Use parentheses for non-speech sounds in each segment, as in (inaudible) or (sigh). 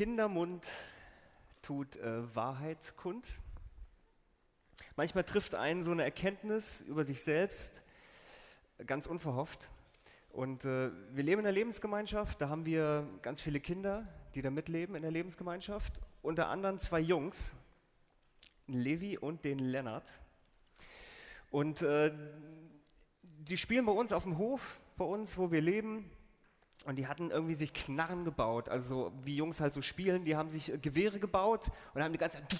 Kindermund tut äh, Wahrheit kund. Manchmal trifft einen so eine Erkenntnis über sich selbst ganz unverhofft. Und äh, wir leben in der Lebensgemeinschaft, da haben wir ganz viele Kinder, die da mitleben in der Lebensgemeinschaft. Unter anderem zwei Jungs, Levi und den Lennart. Und äh, die spielen bei uns auf dem Hof, bei uns, wo wir leben. Und die hatten irgendwie sich Knarren gebaut, also wie Jungs halt so spielen, die haben sich Gewehre gebaut und haben die ganze Zeit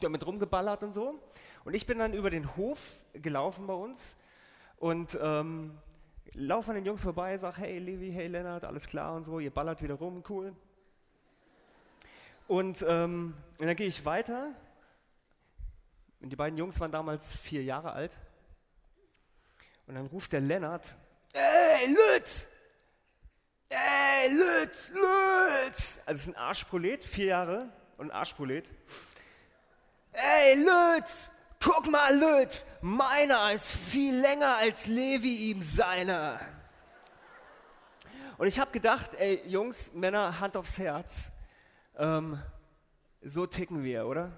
damit rumgeballert und so. Und ich bin dann über den Hof gelaufen bei uns und ähm, laufe an den Jungs vorbei, sage, hey Levi, hey Lennart, alles klar und so, ihr ballert wieder rum, cool. Und, ähm, und dann gehe ich weiter und die beiden Jungs waren damals vier Jahre alt. Und dann ruft der Lennart, ey Lütz, ey, Lütz, Lütz. Also es ist ein Arschprolet, vier Jahre und ein Arschprolet. Ey, Lütz, guck mal, Lütz, meiner ist viel länger als Levi ihm seiner. Und ich habe gedacht, ey, Jungs, Männer, Hand aufs Herz. Ähm, so ticken wir, oder?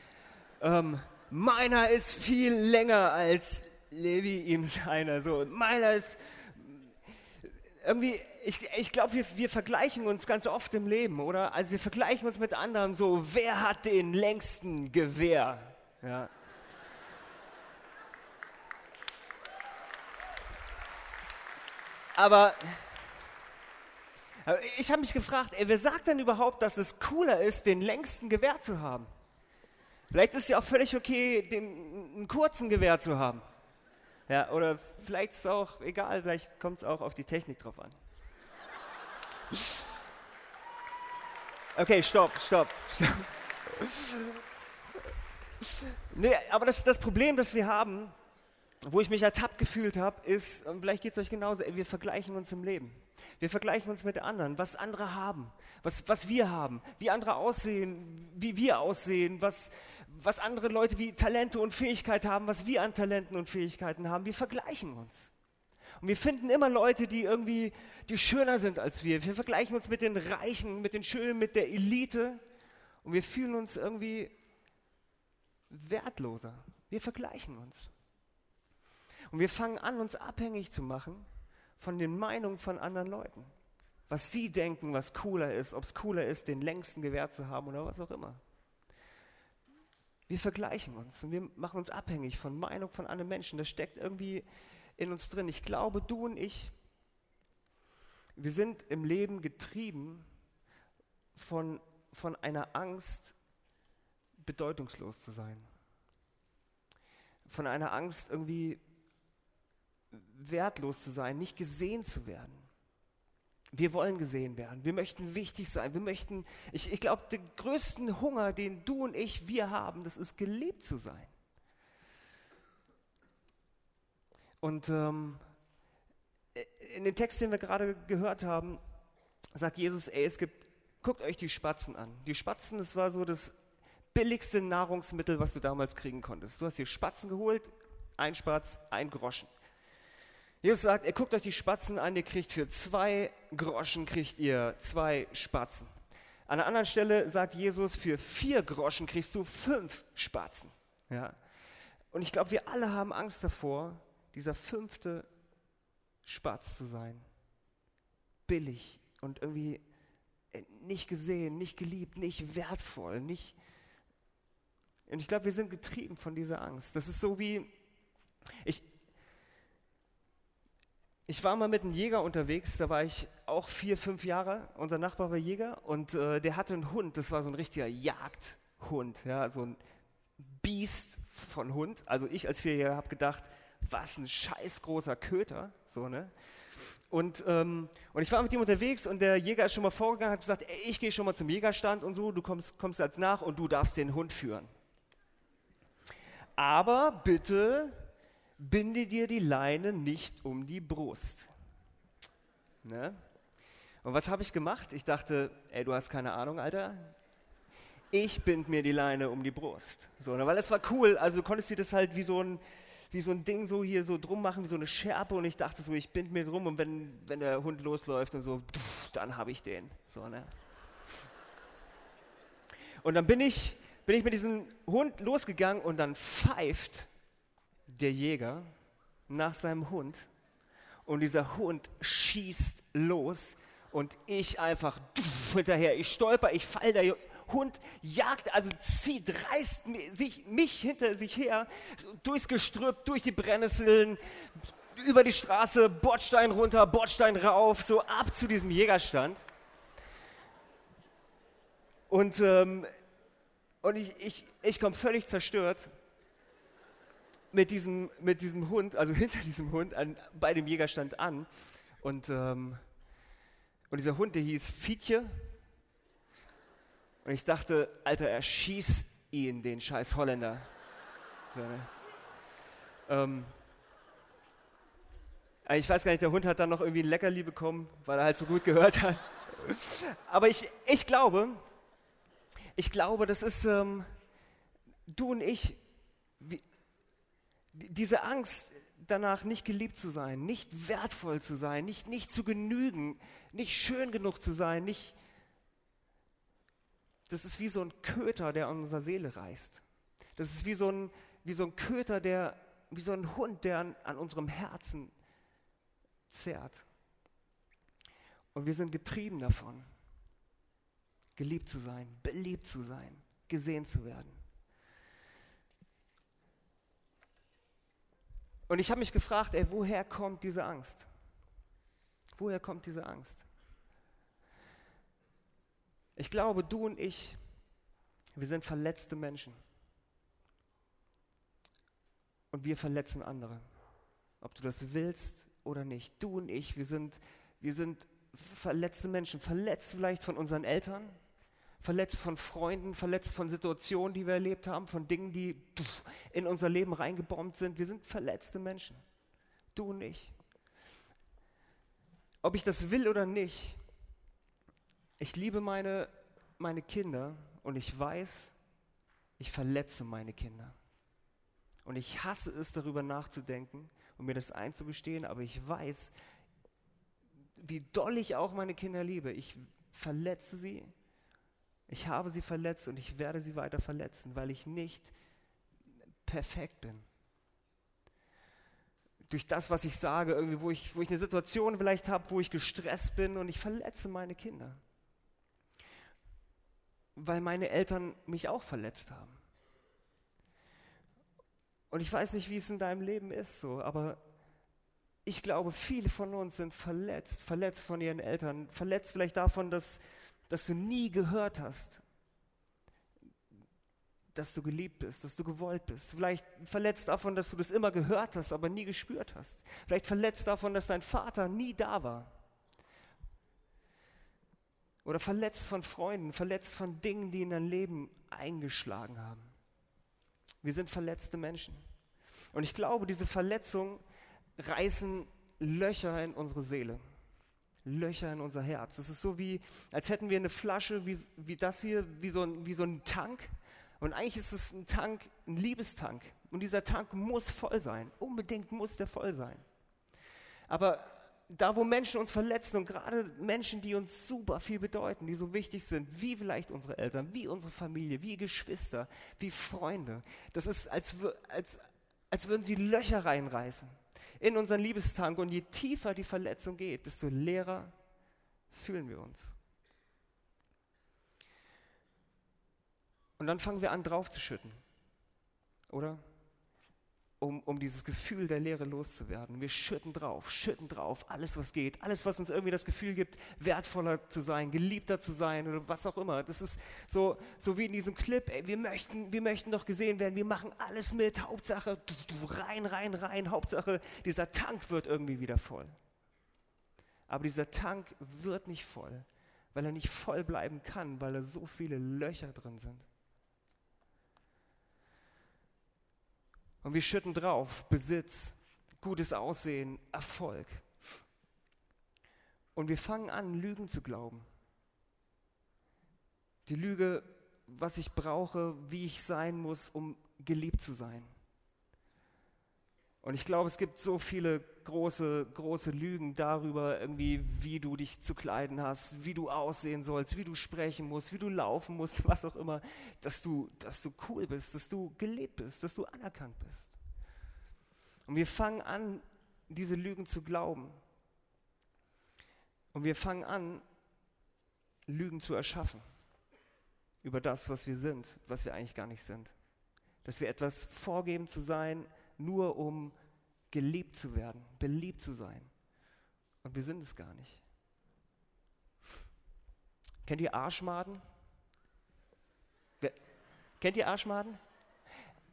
(laughs) ähm, meiner ist viel länger als Levi ihm seiner. So, meiner ist irgendwie, ich, ich glaube, wir, wir vergleichen uns ganz oft im Leben, oder? Also wir vergleichen uns mit anderen so, wer hat den längsten Gewehr? Ja. Aber ich habe mich gefragt, ey, wer sagt denn überhaupt, dass es cooler ist, den längsten Gewehr zu haben? Vielleicht ist es ja auch völlig okay, den, einen kurzen Gewehr zu haben. Ja, oder vielleicht ist es auch egal, vielleicht kommt es auch auf die Technik drauf an. Okay, stopp, stopp. stopp. (laughs) Nee, aber das, das Problem, das wir haben, wo ich mich ertappt gefühlt habe, ist, und vielleicht geht es euch genauso, wir vergleichen uns im Leben. Wir vergleichen uns mit anderen, was andere haben, was, was wir haben, wie andere aussehen, wie wir aussehen, was, was andere Leute wie Talente und Fähigkeiten haben, was wir an Talenten und Fähigkeiten haben. Wir vergleichen uns. Und wir finden immer Leute, die irgendwie, die schöner sind als wir. Wir vergleichen uns mit den Reichen, mit den Schönen, mit der Elite. Und wir fühlen uns irgendwie wertloser. Wir vergleichen uns. Und wir fangen an, uns abhängig zu machen von den Meinungen von anderen Leuten. Was sie denken, was cooler ist, ob es cooler ist, den längsten Gewehr zu haben oder was auch immer. Wir vergleichen uns und wir machen uns abhängig von Meinung von anderen Menschen. Das steckt irgendwie in uns drin. Ich glaube, du und ich, wir sind im Leben getrieben von, von einer Angst, bedeutungslos zu sein. Von einer Angst, irgendwie wertlos zu sein, nicht gesehen zu werden. Wir wollen gesehen werden. Wir möchten wichtig sein. Wir möchten, ich, ich glaube, den größten Hunger, den du und ich, wir haben, das ist geliebt zu sein. Und ähm, in dem Text, den wir gerade gehört haben, sagt Jesus, ey, es gibt, guckt euch die Spatzen an. Die Spatzen, das war so das billigste Nahrungsmittel, was du damals kriegen konntest. Du hast dir Spatzen geholt, ein Spatz, ein Groschen. Jesus sagt, ihr guckt euch die Spatzen an, ihr kriegt für zwei Groschen kriegt ihr zwei Spatzen. An einer anderen Stelle sagt Jesus, für vier Groschen kriegst du fünf Spatzen. Ja? Und ich glaube, wir alle haben Angst davor, dieser fünfte Spatz zu sein. Billig und irgendwie äh, nicht gesehen, nicht geliebt, nicht wertvoll, nicht. Und ich glaube, wir sind getrieben von dieser Angst. Das ist so wie, ich, ich war mal mit einem Jäger unterwegs, da war ich auch vier, fünf Jahre. Unser Nachbar war Jäger und äh, der hatte einen Hund, das war so ein richtiger Jagdhund, ja, so ein Biest von Hund. Also ich als Vierjähriger habe gedacht, was ein scheiß großer Köter, so ne. Und, ähm, und ich war mit ihm unterwegs und der Jäger ist schon mal vorgegangen, hat gesagt, ey, ich gehe schon mal zum Jägerstand und so, du kommst, kommst als nach und du darfst den Hund führen. Aber bitte binde dir die Leine nicht um die Brust. Ne? Und was habe ich gemacht? Ich dachte, ey, du hast keine Ahnung, Alter. Ich bind mir die Leine um die Brust. So, ne? Weil das war cool, also du konntest dir das halt wie so ein, wie so ein Ding so hier so drum machen, wie so eine Schärpe und ich dachte so, ich bind mir drum und wenn, wenn der Hund losläuft und so, dann habe ich den. So, ne? Und dann bin ich, bin ich mit diesem Hund losgegangen und dann pfeift der Jäger nach seinem Hund und dieser Hund schießt los und ich einfach hinterher. Ich stolper, ich fall, der Hund jagt, also zieht, reißt sich, mich hinter sich her, durchs Gestrüpp, durch die Brennnesseln, über die Straße, Bordstein runter, Bordstein rauf, so ab zu diesem Jägerstand. Und, ähm, und ich, ich, ich komme völlig zerstört mit diesem, mit diesem Hund, also (laughs) hinter diesem Hund, an, bei dem Jägerstand an. Und, ähm, und dieser Hund, der hieß Fietje. Und ich dachte, Alter, erschieß ihn, den scheiß Holländer. So, ne? ähm, ich weiß gar nicht, der Hund hat dann noch irgendwie ein Leckerli bekommen, weil er halt so gut gehört hat. (laughs) Aber ich, ich glaube, ich glaube, das ist, ähm, du und ich, diese Angst danach, nicht geliebt zu sein, nicht wertvoll zu sein, nicht, nicht zu genügen, nicht schön genug zu sein, nicht. Das ist wie so ein Köter, der an unserer Seele reißt. Das ist wie so ein, wie so ein Köter, der, wie so ein Hund, der an, an unserem Herzen zerrt. Und wir sind getrieben davon, geliebt zu sein, beliebt zu sein, gesehen zu werden. Und ich habe mich gefragt, ey, woher kommt diese Angst? Woher kommt diese Angst? Ich glaube, du und ich, wir sind verletzte Menschen. Und wir verletzen andere. Ob du das willst oder nicht. Du und ich, wir sind, wir sind verletzte Menschen. Verletzt vielleicht von unseren Eltern, verletzt von Freunden, verletzt von Situationen, die wir erlebt haben, von Dingen, die in unser Leben reingebombt sind. Wir sind verletzte Menschen. Du und ich. Ob ich das will oder nicht, ich liebe meine, meine Kinder und ich weiß, ich verletze meine Kinder. Und ich hasse es, darüber nachzudenken und mir das einzugestehen, aber ich weiß, wie doll ich auch meine Kinder liebe. Ich verletze sie ich habe sie verletzt und ich werde sie weiter verletzen, weil ich nicht perfekt bin. Durch das, was ich sage, irgendwie, wo ich, wo ich eine Situation vielleicht habe, wo ich gestresst bin und ich verletze meine Kinder. Weil meine Eltern mich auch verletzt haben. Und ich weiß nicht, wie es in deinem Leben ist, so, aber ich glaube, viele von uns sind verletzt, verletzt von ihren Eltern, verletzt vielleicht davon, dass dass du nie gehört hast, dass du geliebt bist, dass du gewollt bist. Vielleicht verletzt davon, dass du das immer gehört hast, aber nie gespürt hast. Vielleicht verletzt davon, dass dein Vater nie da war. Oder verletzt von Freunden, verletzt von Dingen, die in dein Leben eingeschlagen haben. Wir sind verletzte Menschen. Und ich glaube, diese Verletzungen reißen Löcher in unsere Seele. Löcher in unser Herz. Es ist so wie, als hätten wir eine Flasche wie, wie das hier, wie so, ein, wie so ein Tank. Und eigentlich ist es ein Tank, ein Liebestank. Und dieser Tank muss voll sein. Unbedingt muss der voll sein. Aber da, wo Menschen uns verletzen und gerade Menschen, die uns super viel bedeuten, die so wichtig sind, wie vielleicht unsere Eltern, wie unsere Familie, wie Geschwister, wie Freunde, das ist, als, als, als würden sie Löcher reinreißen in unseren Liebestank. Und je tiefer die Verletzung geht, desto leerer fühlen wir uns. Und dann fangen wir an, draufzuschütten. Oder? Um, um dieses Gefühl der Leere loszuwerden. Wir schütten drauf, schütten drauf, alles was geht, alles was uns irgendwie das Gefühl gibt, wertvoller zu sein, geliebter zu sein oder was auch immer. Das ist so, so wie in diesem Clip, ey, wir möchten, wir möchten doch gesehen werden, wir machen alles mit, Hauptsache rein, rein, rein, Hauptsache dieser Tank wird irgendwie wieder voll. Aber dieser Tank wird nicht voll, weil er nicht voll bleiben kann, weil da so viele Löcher drin sind. Und wir schütten drauf Besitz, gutes Aussehen, Erfolg. Und wir fangen an, Lügen zu glauben. Die Lüge, was ich brauche, wie ich sein muss, um geliebt zu sein. Und ich glaube, es gibt so viele große, große Lügen darüber, irgendwie, wie du dich zu kleiden hast, wie du aussehen sollst, wie du sprechen musst, wie du laufen musst, (laughs) was auch immer, dass du, dass du cool bist, dass du gelebt bist, dass du anerkannt bist. Und wir fangen an, diese Lügen zu glauben. Und wir fangen an, Lügen zu erschaffen über das, was wir sind, was wir eigentlich gar nicht sind. Dass wir etwas vorgeben zu sein, nur um geliebt zu werden, beliebt zu sein. Und wir sind es gar nicht. Kennt ihr Arschmaden? Wer, kennt ihr Arschmaden?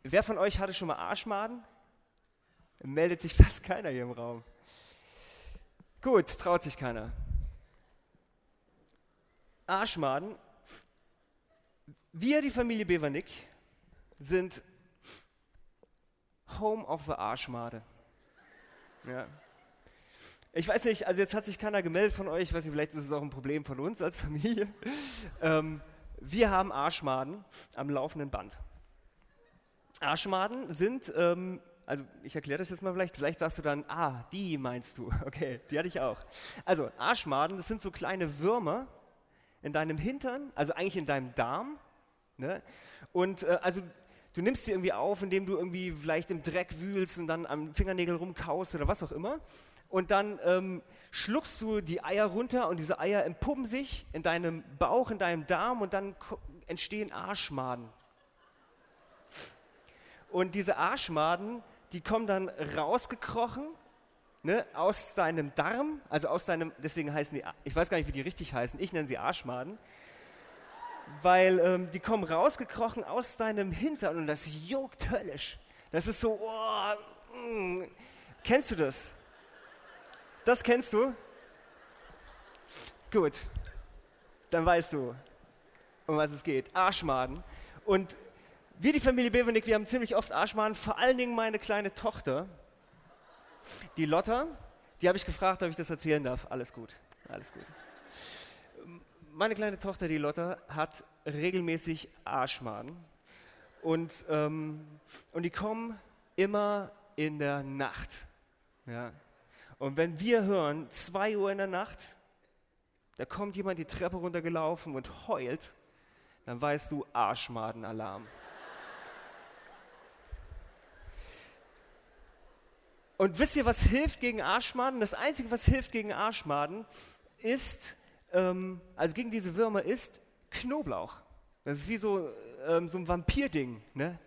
Wer von euch hatte schon mal Arschmaden? Meldet sich (laughs) fast keiner hier im Raum. Gut, traut sich keiner. Arschmaden. Wir, die Familie Bevernick, sind Home of the Arschmade. Ja. Ich weiß nicht, also jetzt hat sich keiner gemeldet von euch, weiß nicht, vielleicht ist es auch ein Problem von uns als Familie. Ähm, wir haben Arschmaden am laufenden Band. Arschmaden sind, ähm, also ich erkläre das jetzt mal vielleicht, vielleicht sagst du dann, ah, die meinst du. (laughs) Okay, die hatte ich auch. Also Arschmaden, das sind so kleine Würmer in deinem Hintern, also eigentlich in deinem Darm. Ne? Und äh, also du nimmst sie irgendwie auf, indem du irgendwie vielleicht im Dreck wühlst und dann am Fingernägel rumkaust oder was auch immer. Und dann ähm, schluckst du die Eier runter und diese Eier entpuppen sich in deinem Bauch, in deinem Darm und dann entstehen Arschmaden. Und diese Arschmaden, die kommen dann rausgekrochen ne, aus deinem Darm, also aus deinem, deswegen heißen die, ich weiß gar nicht, wie die richtig heißen, ich nenne sie Arschmaden weil ähm, die kommen rausgekrochen aus deinem Hintern und das juckt höllisch. Das ist so, oh, mm. kennst du das? Das kennst du? Gut, dann weißt du, um was es geht. Arschmaden. Und wir, die Familie Bevernick, wir haben ziemlich oft Arschmaden, vor allen Dingen meine kleine Tochter, die Lotta, die habe ich gefragt, ob ich das erzählen darf. Alles gut, alles gut meine kleine Tochter, die Lotta, hat regelmäßig Arschmaden. Und, ähm, und die kommen immer in der Nacht. Ja. Und wenn wir hören, 2 Uhr in der Nacht, da kommt jemand die Treppe runtergelaufen und heult, dann weißt du Arschmadenalarm. Und wisst ihr, was hilft gegen Arschmaden? Das Einzige, was hilft gegen Arschmaden, ist ähm, also gegen diese Würmer ist Knoblauch. Das ist wie so, ähm, so ein Vampirding. Ne?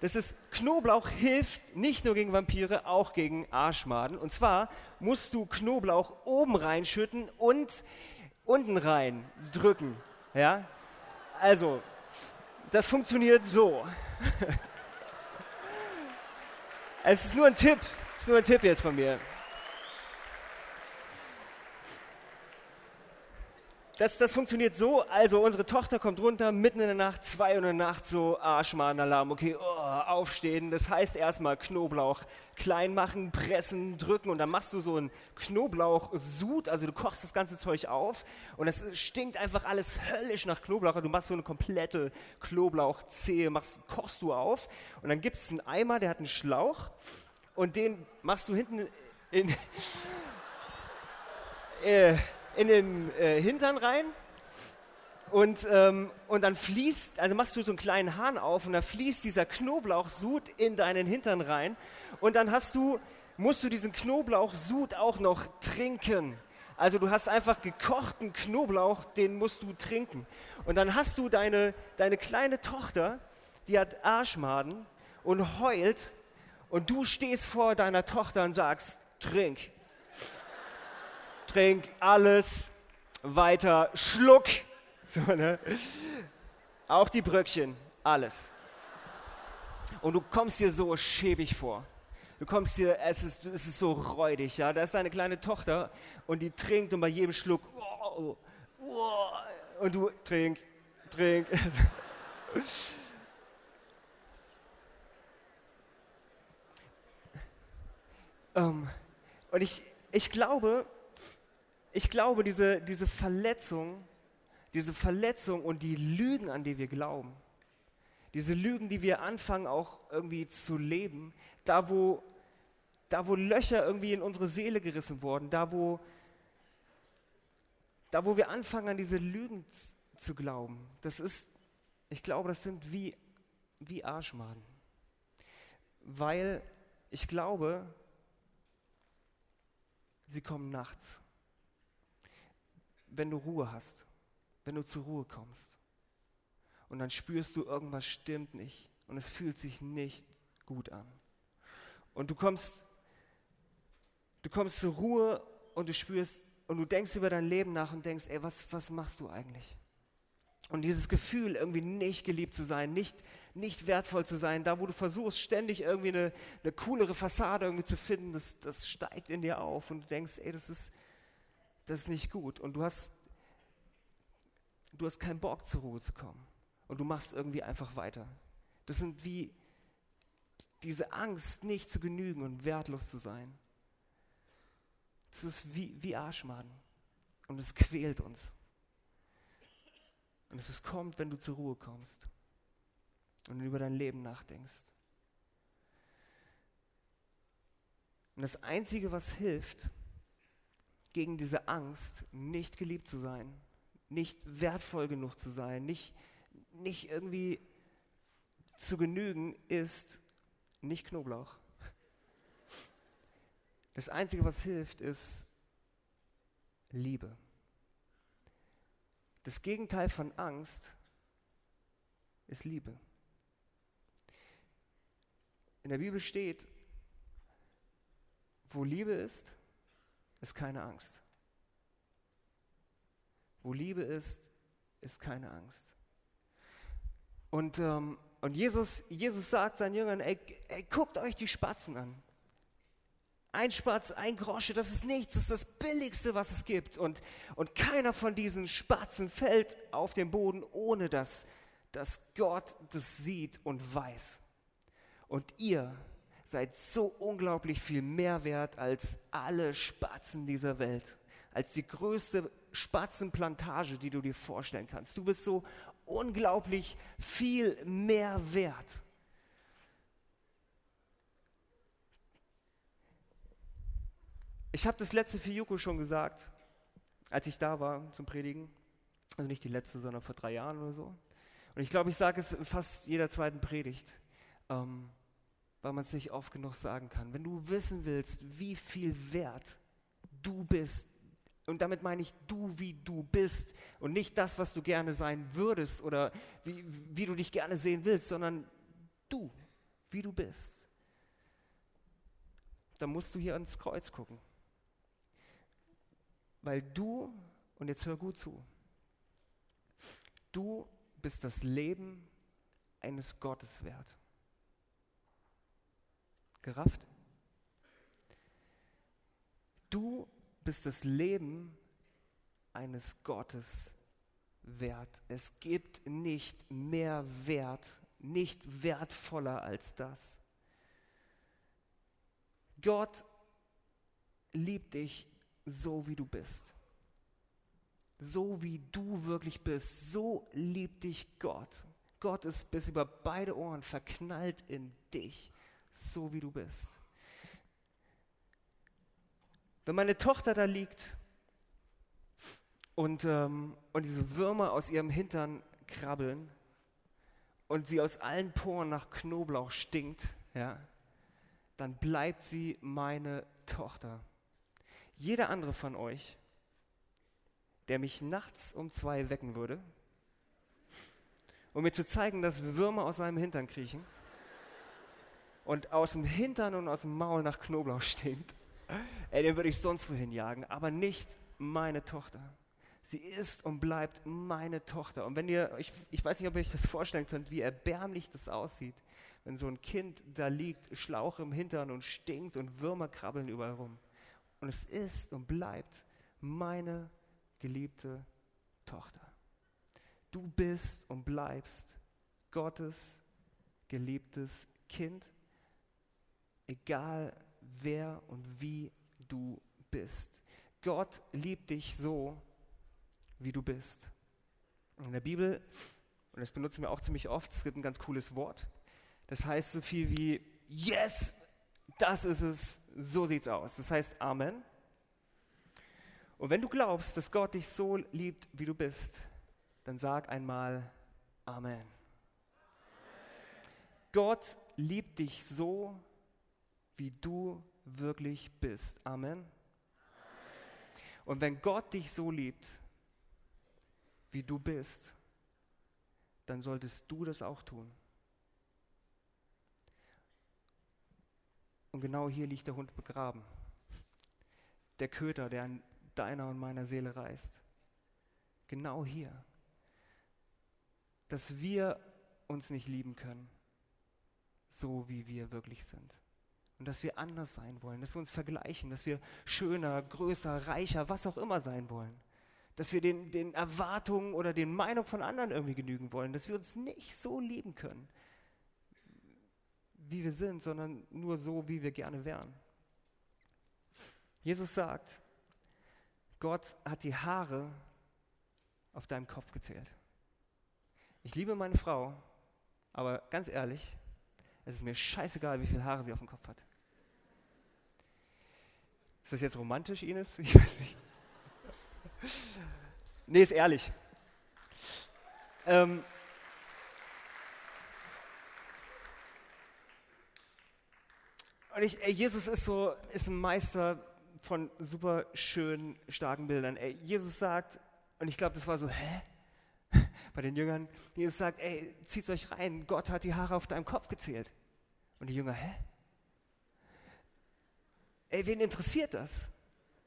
Das ist, Knoblauch hilft nicht nur gegen Vampire, auch gegen Arschmaden. Und zwar musst du Knoblauch oben reinschütten und unten rein drücken. Ja? Also, das funktioniert so. (laughs) es ist nur ein Tipp. Es ist nur ein Tipp jetzt von mir. Das, das funktioniert so, also unsere Tochter kommt runter, mitten in der Nacht, zwei Uhr in der Nacht, so Arschmadenalarm, okay, oh, aufstehen. Das heißt erstmal Knoblauch klein machen, pressen, drücken und dann machst du so einen Knoblauchsud, also du kochst das ganze Zeug auf und es stinkt einfach alles höllisch nach Knoblauch. Du machst so eine komplette Knoblauchzehe, machst, kochst du auf und dann gibt es einen Eimer, der hat einen Schlauch und den machst du hinten in... (laughs) äh, in den äh, Hintern rein und, ähm, und dann fließt, also machst du so einen kleinen Hahn auf und da fließt dieser Knoblauchsud in deinen Hintern rein und dann hast du, musst du diesen Knoblauchsud auch noch trinken. Also du hast einfach gekochten Knoblauch, den musst du trinken. Und dann hast du deine, deine kleine Tochter, die hat Arschmaden und heult und du stehst vor deiner Tochter und sagst, trink trink alles weiter, schluck. (laughs) So, ne? Auch die Bröckchen, alles. Und du kommst dir so schäbig vor. Du kommst dir, es ist, es ist so räudig, ja. Da ist deine kleine Tochter und die trinkt und bei jedem Schluck, oh, oh, und du trink, trink. um, (laughs) ähm, und ich, ich glaube, ich glaube, diese, diese Verletzung, diese Verletzung und die Lügen, an die wir glauben, diese Lügen, die wir anfangen auch irgendwie zu leben, da wo, da wo Löcher irgendwie in unsere Seele gerissen wurden, da wo, da wo wir anfangen an diese Lügen zu glauben, das ist, ich glaube, das sind wie, wie Arschmaden. Weil ich glaube, sie kommen nachts, wenn du Ruhe hast, wenn du zur Ruhe kommst. Und dann spürst du, irgendwas stimmt nicht und es fühlt sich nicht gut an. Und du kommst, du kommst zur Ruhe und du spürst und du denkst über dein Leben nach und denkst, ey, was, was machst du eigentlich? Und dieses Gefühl, irgendwie nicht geliebt zu sein, nicht, nicht wertvoll zu sein, da wo du versuchst, ständig irgendwie eine, eine coolere Fassade irgendwie zu finden, das, das steigt in dir auf und du denkst, ey, das ist, das ist nicht gut. Und du hast, du hast keinen Bock, zur Ruhe zu kommen. Und du machst irgendwie einfach weiter. Das sind wie diese Angst, nicht zu genügen und wertlos zu sein. Das ist wie, wie Arschmaden. Und es quält uns. Und es kommt, wenn du zur Ruhe kommst und über dein Leben nachdenkst. Und das Einzige, was hilft gegen diese Angst, nicht geliebt zu sein, nicht wertvoll genug zu sein, nicht, nicht irgendwie zu genügen, ist nicht Knoblauch. Das Einzige, was hilft, ist Liebe. Das Gegenteil von Angst ist Liebe. In der Bibel steht, wo Liebe ist, ist keine Angst. Wo Liebe ist, ist keine Angst. Und, ähm, und Jesus, Jesus sagt seinen Jüngern, ey, ey, guckt euch die Spatzen an. Ein Spatz, ein Grosche, das ist nichts, das ist das Billigste, was es gibt. Und, und keiner von diesen Spatzen fällt auf den Boden, ohne dass, dass Gott das sieht und weiß. Und ihr seid so unglaublich viel mehr wert als alle Spatzen dieser Welt, als die größte Spatzenplantage, die du dir vorstellen kannst. Du bist so unglaublich viel mehr wert. Ich habe das letzte für Juko schon gesagt, als ich da war zum Predigen. Also nicht die letzte, sondern vor drei Jahren oder so. Und ich glaube, ich sage es in fast jeder zweiten Predigt, ähm, weil man es nicht oft genug sagen kann. Wenn du wissen willst, wie viel wert du bist, und damit meine ich du, wie du bist und nicht das, was du gerne sein würdest oder wie, wie du dich gerne sehen willst, sondern du, wie du bist. Dann musst du hier ans Kreuz gucken. Weil du, und jetzt hör gut zu, du bist das Leben eines Gottes wert. Gerafft? Du bist das Leben eines Gottes wert. Es gibt nicht mehr Wert, nicht wertvoller als das. Gott liebt dich so wie du bist. So wie du wirklich bist, so liebt dich Gott. Gott ist bis über beide Ohren verknallt in dich, so wie du bist. Wenn meine Tochter da liegt und, ähm, und diese Würmer aus ihrem Hintern krabbeln und sie aus allen Poren nach Knoblauch stinkt, ja, dann bleibt sie meine Tochter. Jeder andere von euch, der mich nachts um zwei wecken würde, um mir zu zeigen, dass Würmer aus seinem Hintern kriechen und aus dem Hintern und aus dem Maul nach Knoblauch stinkt, (laughs) ey, den würde ich sonst wohin jagen, aber nicht meine Tochter. Sie ist und bleibt meine Tochter. Und wenn ihr, ich, ich weiß nicht, ob ihr euch das vorstellen könnt, wie erbärmlich das aussieht, wenn so ein Kind da liegt, Schlauch im Hintern und stinkt und Würmer krabbeln überall rum. Und es ist und bleibt meine geliebte Tochter. Du bist und bleibst Gottes geliebtes Kind, egal wer und wie du bist. Gott liebt dich so, wie du bist. In der Bibel, und das benutzen wir auch ziemlich oft, es gibt ein ganz cooles Wort, das heißt so viel wie, yes, Das ist es, so sieht's aus. Das heißt Amen. Und wenn du glaubst, dass Gott dich so liebt, wie du bist, dann sag einmal Amen. Gott liebt dich so, wie du wirklich bist. Amen. Und wenn Gott dich so liebt, wie du bist, dann solltest du das auch tun. Und genau hier liegt der Hund begraben. Der Köter, der an deiner und meiner Seele reißt. Genau hier. Dass wir uns nicht lieben können, so wie wir wirklich sind. Und dass wir anders sein wollen, dass wir uns vergleichen, dass wir schöner, größer, reicher, was auch immer sein wollen. Dass wir den, den Erwartungen oder den Meinungen von anderen irgendwie genügen wollen, dass wir uns nicht so lieben können, wie wir sind, sondern nur so, wie wir gerne wären. Jesus sagt, Gott hat die Haare auf deinem Kopf gezählt. Ich liebe meine Frau, aber ganz ehrlich, es ist mir scheißegal, wie viele Haare sie auf dem Kopf hat. Ist das jetzt romantisch, Ines? (laughs) Ich weiß nicht. nee, ist ehrlich. Ähm, und ich, Jesus ist so, ist ein Meister von super schönen, starken Bildern. Ey, Jesus sagt, und ich glaube, das war so, hä? (laughs) Bei den Jüngern, Jesus sagt, ey, zieht euch rein, Gott hat die Haare auf deinem Kopf gezählt. Und die Jünger, hä? Ey, wen interessiert das?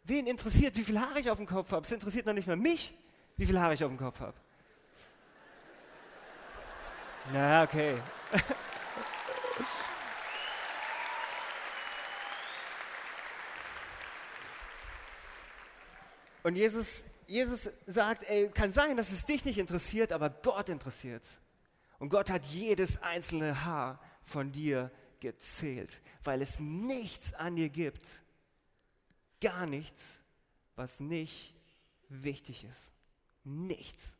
Wen interessiert, wie viel Haare ich auf dem Kopf habe? Es interessiert noch nicht mal mich, wie viel Haare ich auf dem Kopf habe. (laughs) Ja, okay. (laughs) Und Jesus, Jesus sagt, ey, kann sein, dass es dich nicht interessiert, aber Gott interessiert es. Und Gott hat jedes einzelne Haar von dir gezählt, weil es nichts an dir gibt, gar nichts, was nicht wichtig ist. Nichts.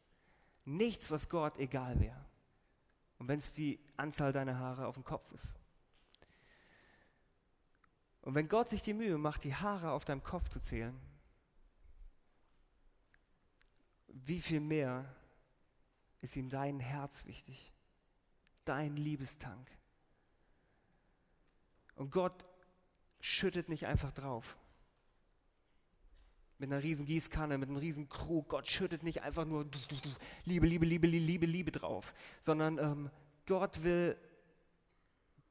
Nichts, was Gott egal wäre. Und wenn es die Anzahl deiner Haare auf dem Kopf ist. Und wenn Gott sich die Mühe macht, die Haare auf deinem Kopf zu zählen, wie viel mehr ist ihm dein Herz wichtig, dein Liebestank. Und Gott schüttet nicht einfach drauf. Mit einer riesen Gießkanne, mit einem riesen Krug. Gott schüttet nicht einfach nur Liebe, Liebe, Liebe, Liebe, Liebe drauf, sondern ähm, Gott will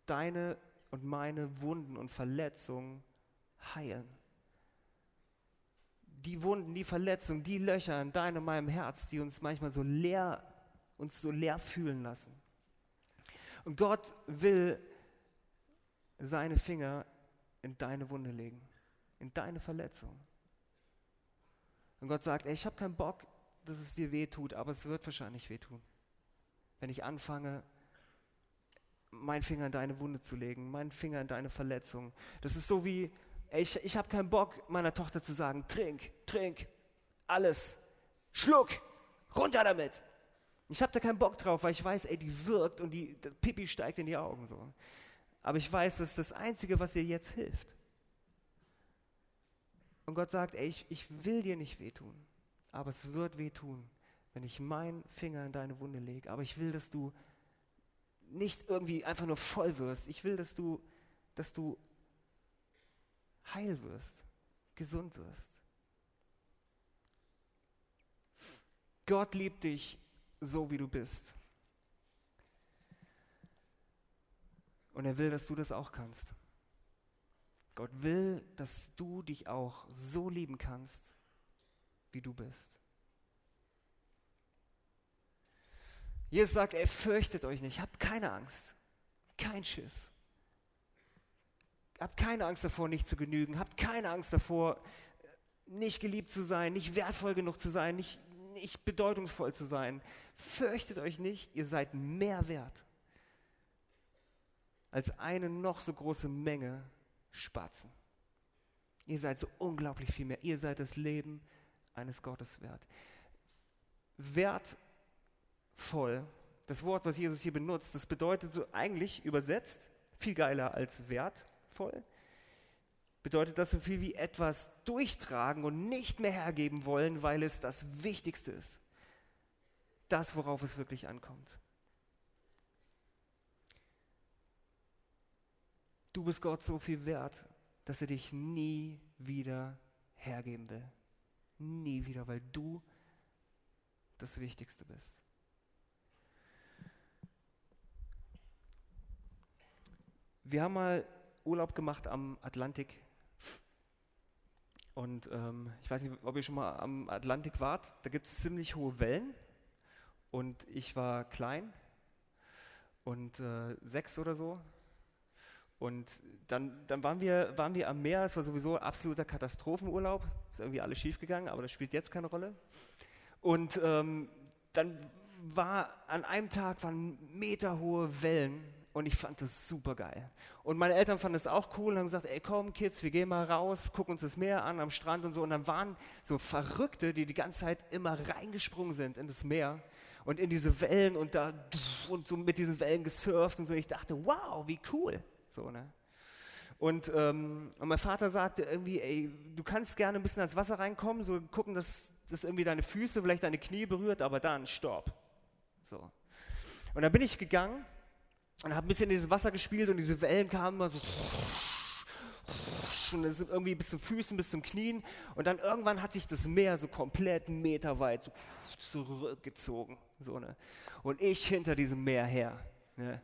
deine und meine Wunden und Verletzungen heilen die Wunden, die Verletzungen, die Löcher in deinem und meinem Herz, die uns manchmal so leer, uns so leer fühlen lassen. Und Gott will seine Finger in deine Wunde legen, in deine Verletzung. Und Gott sagt, ey, ich habe keinen Bock, dass es dir weh tut, aber es wird wahrscheinlich weh tun. Wenn ich anfange, meinen Finger in deine Wunde zu legen, meinen Finger in deine Verletzung. Das ist so wie, ich, ich habe keinen Bock, meiner Tochter zu sagen, trink, trink, alles, schluck, runter damit. Ich habe da keinen Bock drauf, weil ich weiß, ey, die wirkt und die Pipi steigt in die Augen so. Aber ich weiß, das ist das Einzige, was ihr jetzt hilft. Und Gott sagt, ey, ich, ich will dir nicht wehtun, aber es wird wehtun, wenn ich meinen Finger in deine Wunde lege. Aber ich will, dass du nicht irgendwie einfach nur voll wirst. Ich will, dass du, dass du heil wirst, gesund wirst. Gott liebt dich so, wie du bist. Und er will, dass du das auch kannst. Gott will, dass du dich auch so lieben kannst, wie du bist. Jesus sagt, er fürchtet euch nicht, habt keine Angst, kein Schiss. Habt keine Angst davor, nicht zu genügen. Habt keine Angst davor, nicht geliebt zu sein, nicht wertvoll genug zu sein, nicht, nicht bedeutungsvoll zu sein. Fürchtet euch nicht, ihr seid mehr wert als eine noch so große Menge Spatzen. Ihr seid so unglaublich viel mehr. Ihr seid das Leben eines Gottes wert. Wertvoll, das Wort, was Jesus hier benutzt, das bedeutet so eigentlich übersetzt viel geiler als wert kraftvoll? Bedeutet das so viel wie etwas durchtragen und nicht mehr hergeben wollen, weil es das Wichtigste ist. Das, worauf es wirklich ankommt. Du bist Gott so viel wert, dass er dich nie wieder hergeben will. Nie wieder, weil du das Wichtigste bist. Wir haben mal Urlaub gemacht am Atlantik. Und ähm, ich weiß nicht, ob ihr schon mal am Atlantik wart. Da gibt es ziemlich hohe Wellen. Und ich war klein und äh, sechs oder so. Und dann, dann waren, wir, waren wir am Meer, es war sowieso absoluter Katastrophenurlaub, ist irgendwie alles schiefgegangen, aber das spielt jetzt keine Rolle. Und ähm, dann war an einem Tag waren meterhohe Wellen und ich fand das super geil. Und meine Eltern fanden das auch cool und haben gesagt, ey komm Kids, wir gehen mal raus, gucken uns das Meer an am Strand und so. Und dann waren so Verrückte, die die ganze Zeit immer reingesprungen sind in das Meer und in diese Wellen und da und so mit diesen Wellen gesurft und so. Ich dachte, wow, wie cool. So, ne? Und, ähm, und mein Vater sagte irgendwie, ey, du kannst gerne ein bisschen ans Wasser reinkommen, so gucken, dass das irgendwie deine Füße, vielleicht deine Knie berührt, aber dann stopp. So. Und dann bin ich gegangen und habe ein bisschen in dieses Wasser gespielt und diese Wellen kamen immer so und es irgendwie bis zum Füßen, bis zum Knien und dann irgendwann hat sich das Meer so komplett meterweit so zurückgezogen. So, ne? Und ich hinter diesem Meer her. Ne?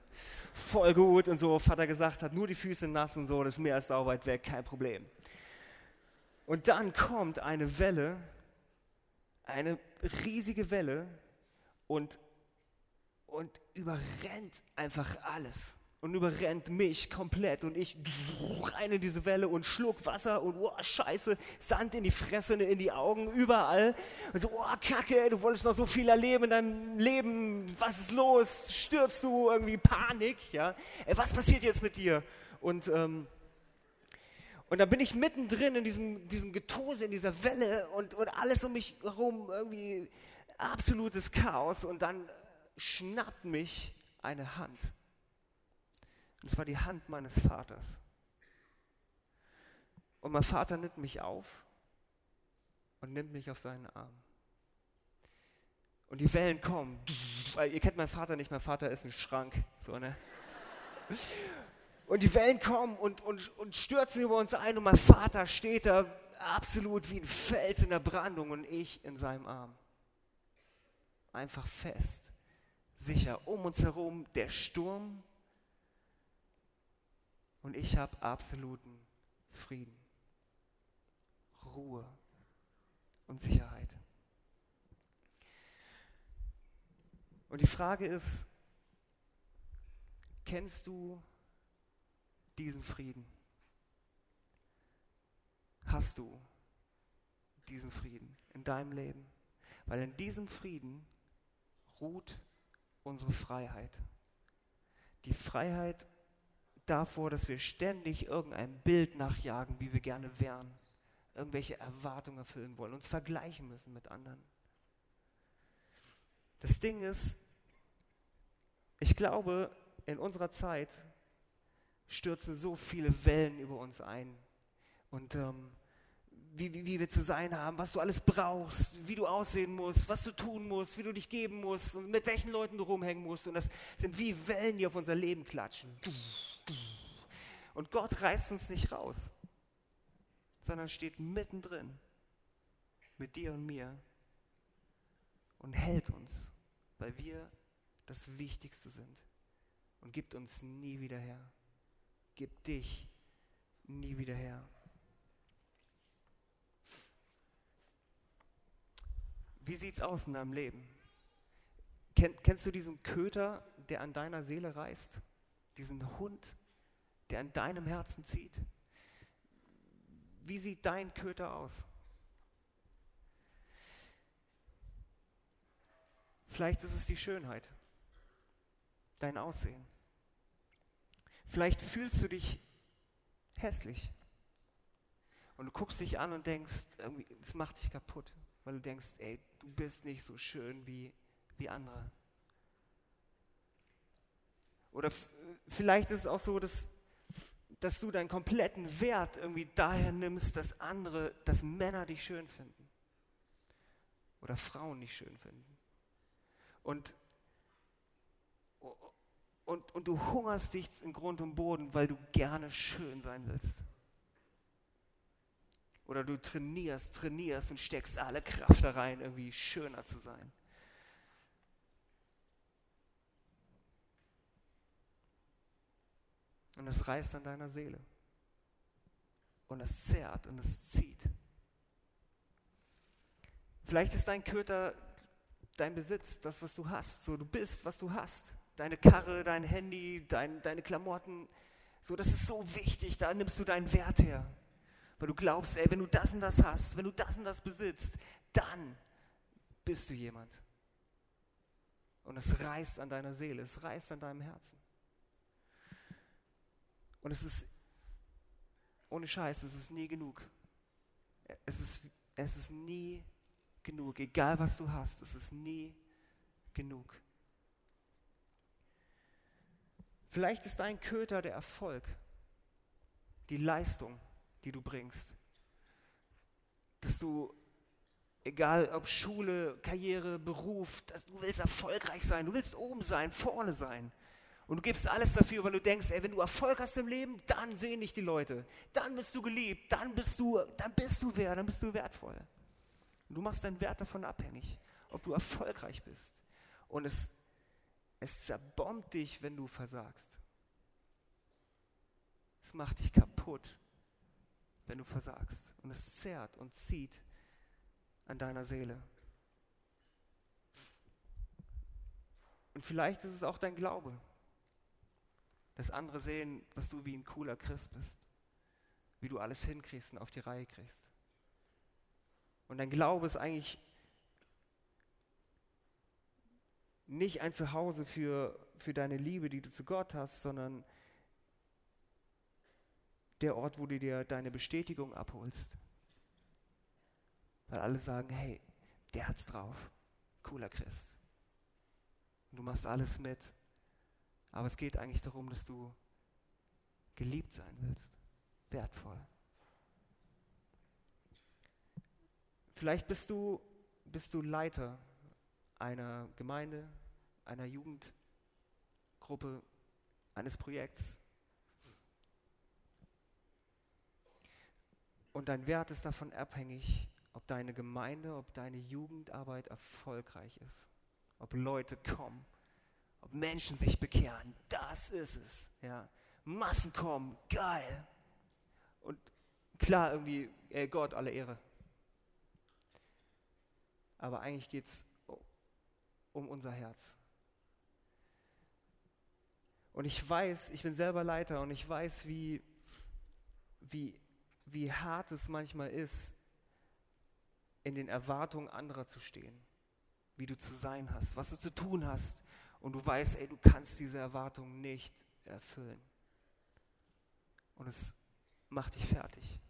Voll gut und so. Vater gesagt hat, nur die Füße nass und so, das Meer ist sauber weit weg, kein Problem. Und dann kommt eine Welle, eine riesige Welle und, und überrennt einfach alles und überrennt mich komplett und ich rein in diese Welle und schluck Wasser und oh Scheiße, Sand in die Fresse, in die Augen, überall. Und so, oh Kacke, du wolltest noch so viel erleben in deinem Leben, was ist los? Stirbst du? Irgendwie Panik, ja? Ey, was passiert jetzt mit dir? Und, ähm, und dann bin ich mittendrin in diesem, diesem Getose, in dieser Welle und, und alles um mich herum irgendwie absolutes Chaos und dann schnappt mich eine Hand und es war die Hand meines Vaters. Und mein Vater nimmt mich auf und nimmt mich auf seinen Arm. Und die Wellen kommen. Ihr kennt meinen Vater nicht, mein Vater ist ein Schrank. So, ne? Und die Wellen kommen und, und, und stürzen über uns ein und mein Vater steht da absolut wie ein Fels in der Brandung und ich in seinem Arm. Einfach fest, sicher. Um uns herum der Sturm und ich habe absoluten Frieden, Ruhe und Sicherheit. Und die Frage ist, kennst du diesen Frieden? Hast du diesen Frieden in deinem Leben? Weil in diesem Frieden ruht unsere Freiheit. Die Freiheit davor, dass wir ständig irgendein Bild nachjagen, wie wir gerne wären, irgendwelche Erwartungen erfüllen wollen, uns vergleichen müssen mit anderen. Das Ding ist, ich glaube, in unserer Zeit stürzen so viele Wellen über uns ein. Und ähm, wie, wie, wie wir zu sein haben, was du alles brauchst, wie du aussehen musst, was du tun musst, wie du dich geben musst und mit welchen Leuten du rumhängen musst. Und das sind wie Wellen, die auf unser Leben klatschen. Und Gott reißt uns nicht raus, sondern steht mittendrin mit dir und mir und hält uns, weil wir das Wichtigste sind und gibt uns nie wieder her. Gibt dich nie wieder her. Wie sieht's aus in deinem Leben? kennst du diesen Köter, der an deiner Seele reißt? Diesen Hund, der an deinem Herzen zieht? Wie sieht dein Köter aus? Vielleicht ist es die Schönheit, dein Aussehen. Vielleicht fühlst du dich hässlich und du guckst dich an und denkst, es macht dich kaputt, weil du denkst, ey, du bist nicht so schön wie, wie andere. Oder vielleicht ist es auch so, dass dass du deinen kompletten Wert irgendwie daher nimmst, dass andere, dass Männer dich schön finden oder Frauen dich schön finden. Und, und, und du hungerst dich in Grund und Boden, weil du gerne schön sein willst. Oder du trainierst, trainierst und steckst alle Kraft da rein, irgendwie schöner zu sein. Und es reißt an deiner Seele. Und es zerrt und es zieht. Vielleicht ist dein Köter dein Besitz, das, was du hast. So, du bist, was du hast. Deine Karre, dein Handy, dein, deine Klamotten. So, das ist so wichtig. Da nimmst du deinen Wert her. Weil du glaubst, ey, wenn du das und das hast, wenn du das und das besitzt, dann bist du jemand. Und es reißt an deiner Seele, es reißt an deinem Herzen. Und es ist, ohne Scheiß, es ist nie genug. Es ist, es ist nie genug. Egal was du hast, es ist nie genug. Vielleicht ist dein Köter der Erfolg, die Leistung, die du bringst. Dass du, egal ob Schule, Karriere, Beruf, dass du willst erfolgreich sein, du willst oben sein, vorne sein. Und du gibst alles dafür, weil du denkst, ey, wenn du Erfolg hast im Leben, dann sehen dich die Leute. Dann bist du geliebt, dann bist du, dann bist du wer, dann bist du wertvoll. Und du machst deinen Wert davon abhängig, ob du erfolgreich bist. Und es, es zerbombt dich, wenn du versagst. Es macht dich kaputt, wenn du versagst. Und es zerrt und zieht an deiner Seele. Und vielleicht ist es auch dein Glaube dass andere sehen, was du wie ein cooler Christ bist, wie du alles hinkriegst und auf die Reihe kriegst. Und dein Glaube ist eigentlich nicht ein Zuhause für, für deine Liebe, die du zu Gott hast, sondern der Ort, wo du dir deine Bestätigung abholst. Weil alle sagen, hey, der hat's drauf, cooler Christ. Und du machst alles mit aber es geht eigentlich darum, dass du geliebt sein willst, wertvoll. Vielleicht bist du, bist du Leiter einer Gemeinde, einer Jugendgruppe, eines Projekts. Und dein Wert ist davon abhängig, ob deine Gemeinde, ob deine Jugendarbeit erfolgreich ist, ob Leute kommen Menschen sich bekehren, das ist es. Ja. Massen kommen, geil. Und klar, irgendwie, ey Gott, alle Ehre. Aber eigentlich geht es um unser Herz. Und ich weiß, ich bin selber Leiter und ich weiß, wie, wie, wie hart es manchmal ist, in den Erwartungen anderer zu stehen. Wie du zu sein hast, was du zu tun hast, und du weißt, ey, du kannst diese Erwartung nicht erfüllen. Und es macht dich fertig.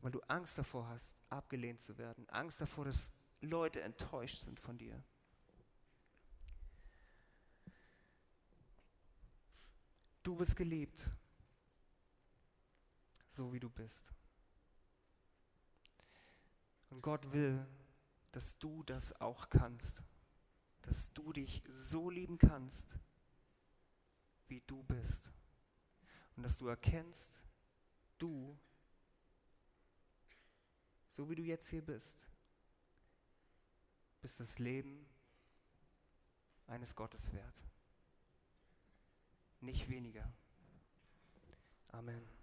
Weil du Angst davor hast, abgelehnt zu werden. Angst davor, dass Leute enttäuscht sind von dir. Du bist geliebt, so wie du bist. Und Gott will, dass du das auch kannst dass du dich so lieben kannst, wie du bist. Und dass du erkennst, du, so wie du jetzt hier bist, bist das Leben eines Gottes wert. Nicht weniger. Amen.